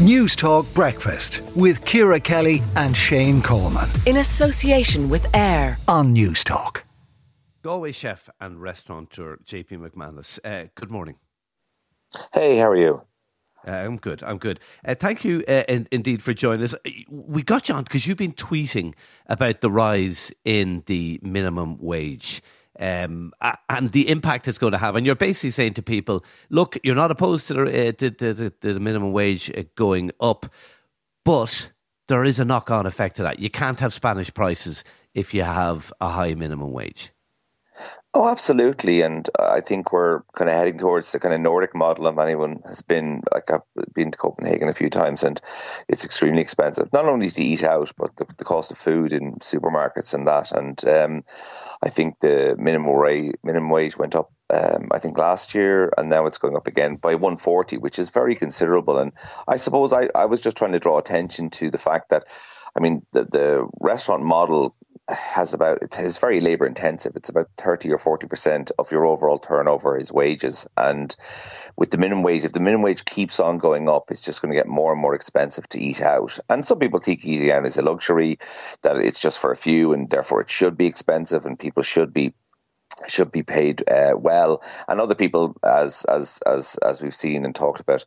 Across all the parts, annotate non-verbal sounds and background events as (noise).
Newstalk Breakfast with Ciara Kelly and Shane Coleman. In association with AIR on News Talk. Galway chef and restaurateur JP McManus. Uh, good morning. Hey, how are you? Uh, I'm good. I'm good. Uh, thank you uh, in, indeed for joining us. We got you on because you've been tweeting about the rise in the minimum wage. Um, and the impact it's going to have. And you're basically saying to people, look, you're not opposed to the, uh, to, to, to the minimum wage uh, going up, but there is a knock on effect to that. You can't have Spanish prices if you have a high minimum wage. Oh, absolutely. And I think we're kind of heading towards the kind of Nordic model. If anyone has been, like, I've been to Copenhagen a few times and it's extremely expensive, not only to eat out, but the, the cost of food in supermarkets and that. And um, I think the minimum wage, minimum wage went up, um, I think last year, and now it's going up again by 140, which is very considerable. And I suppose I, I was just trying to draw attention to the fact that, I mean, the, the restaurant model has about it's very labor intensive. It's about thirty or forty percent of your overall turnover is wages, and with the minimum wage, if the minimum wage keeps on going up, it's just going to get more and more expensive to eat out. And some people think eating out is a luxury, that it's just for a few, and therefore it should be expensive, and people should be should be paid uh, well, and other people, as as as as we've seen and talked about,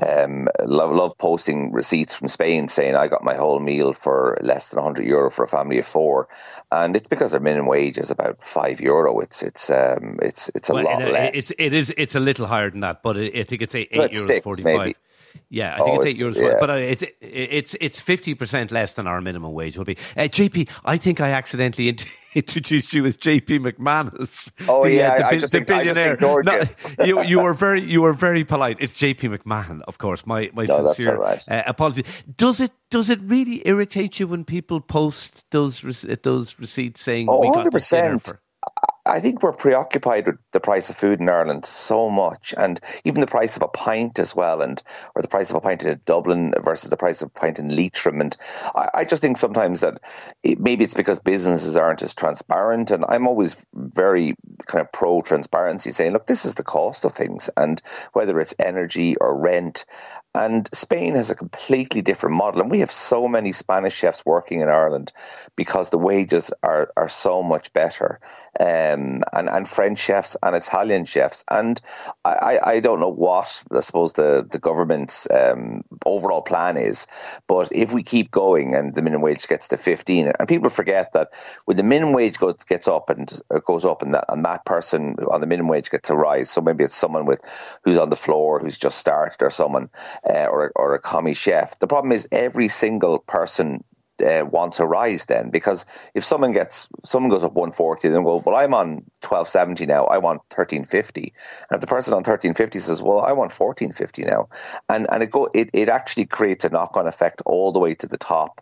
um, love love posting receipts from Spain saying I got my whole meal for less than hundred euro for a family of four, and it's because their minimum wage is about five euro. It's it's um, it's it's a well, lot less. It's it is it's a little higher than that, but I think it's eight, eight euros forty five. Yeah, I think oh, it's eight euros, yeah. but uh, it's it's it's fifty percent less than our minimum wage will be. Uh, JP, I think I accidentally (laughs) introduced you as JP McManus. Oh the, yeah, uh, the, I, just, the billionaire. I just no, (laughs) you. you were very you were very polite. It's JP McMahon, of course. My my no, sincere right. uh, apology. Does it does it really irritate you when people post those those receipts saying oh, we got 100%. this dinner for? I think we're preoccupied with the price of food in Ireland so much, and even the price of a pint as well, and or the price of a pint in Dublin versus the price of a pint in Leitrim. And I, I just think sometimes that it, maybe it's because businesses aren't as transparent, and I'm always very kind of pro transparency, saying, look, this is the cost of things, and whether it's energy or rent. And Spain has a completely different model, and we have so many Spanish chefs working in Ireland because the wages are are so much better. Um, and, and French chefs and Italian chefs. And I, I don't know what I suppose the the government's um, overall plan is, but if we keep going and the minimum wage gets to fifteen, and people forget that when the minimum wage goes gets up and goes up, and that and that person on the minimum wage gets a rise, so maybe it's someone with who's on the floor who's just started, or someone uh, or or a commis chef. The problem is every single person uh, wants a rise then? Because if someone gets someone goes up 140 then well well I'm on 1270 now I want 1350 and if the person on 1350 says well I want 1450 now and and it go it, it actually creates a knock on effect all the way to the top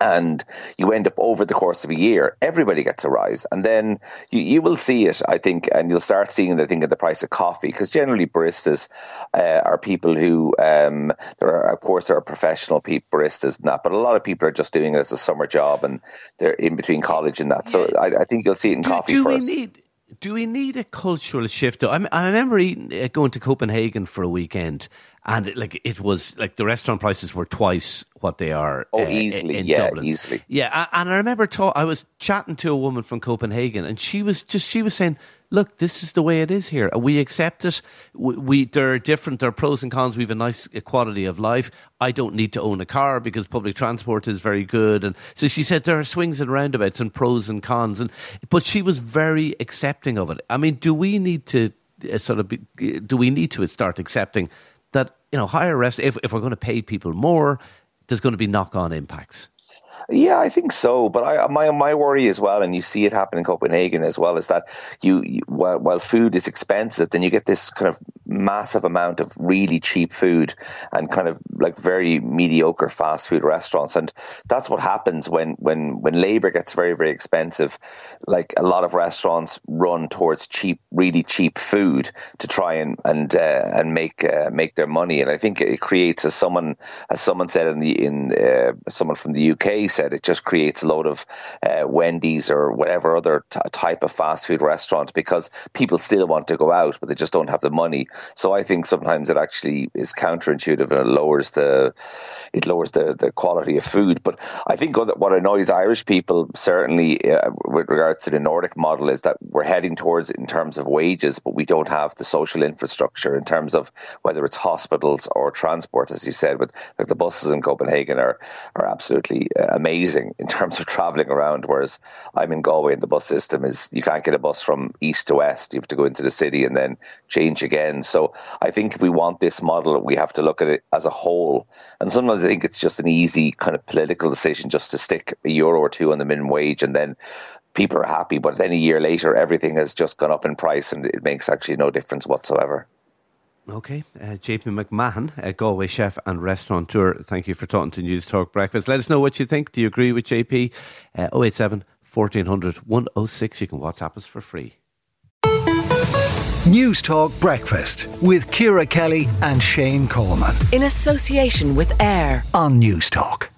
and you end up over the course of a year, everybody gets a rise. And then you, you will see it, I think, and you'll start seeing it, I think, in the price of coffee, because generally baristas uh, are people who, um, there are, of course, there are professional people, baristas and that, but a lot of people are just doing it as a summer job and they're in between college and that. So I, I think you'll see it in do, coffee do first. We need- do we need a cultural shift? I, I remember eating, uh, going to Copenhagen for a weekend, and it, like it was like the restaurant prices were twice what they are. Oh, uh, easily, in yeah, Dublin. easily, yeah. And I remember ta- I was chatting to a woman from Copenhagen, and she was just she was saying, "Look, this is the way it is here. We accept it. We, we there are different. There are pros and cons. We have a nice quality of life. I don't need to own a car because public transport is very good. And so she said there are swings and roundabouts and pros and cons. And but she was very accepting of it. I mean, do we need to uh, sort of be, do we need to start accepting that you know higher rest if if we're going to pay people more, there's going to be knock on impacts. Yeah, I think so. But I, my my worry as well, and you see it happen in Copenhagen as well, is that you, you while, while food is expensive, then you get this kind of massive amount of really cheap food and kind of like very mediocre fast food restaurants, and that's what happens when when when labor gets very very expensive. Like a lot of restaurants run towards cheap, really cheap food to try and and uh, and make uh, make their money, and I think it creates as someone as someone said in the in uh, someone from the UK Kay said, it just creates a load of uh, Wendy's or whatever other t- type of fast food restaurant because people still want to go out, but they just don't have the money. So I think sometimes it actually is counterintuitive and it lowers the it lowers the, the quality of food. But I think what annoys Irish people certainly uh, with regards to the Nordic model is that we're heading towards in terms of wages, but we don't have the social infrastructure in terms of whether it's hospitals or transport, as you said. with like the buses in Copenhagen are are absolutely uh, amazing in terms of travelling around. Whereas I'm in Galway, and the bus system is you can't get a bus from east to west. You have to go into the city and then change again. So I think if we want this model, we have to look at it as a whole. And sometimes I think it's just an easy kind of political decision just to stick a euro or two on the minimum wage and then people are happy. But then a year later, everything has just gone up in price and it makes actually no difference whatsoever. Okay, uh, JP McMahon, a Galway chef and restaurateur, thank you for talking to News Talk Breakfast. Let us know what you think. Do you agree with JP? Uh, 087 1400 106. You can WhatsApp us for free. News Talk Breakfast with Ciara Kelly and Shane Coleman. In association with AIR on Newstalk.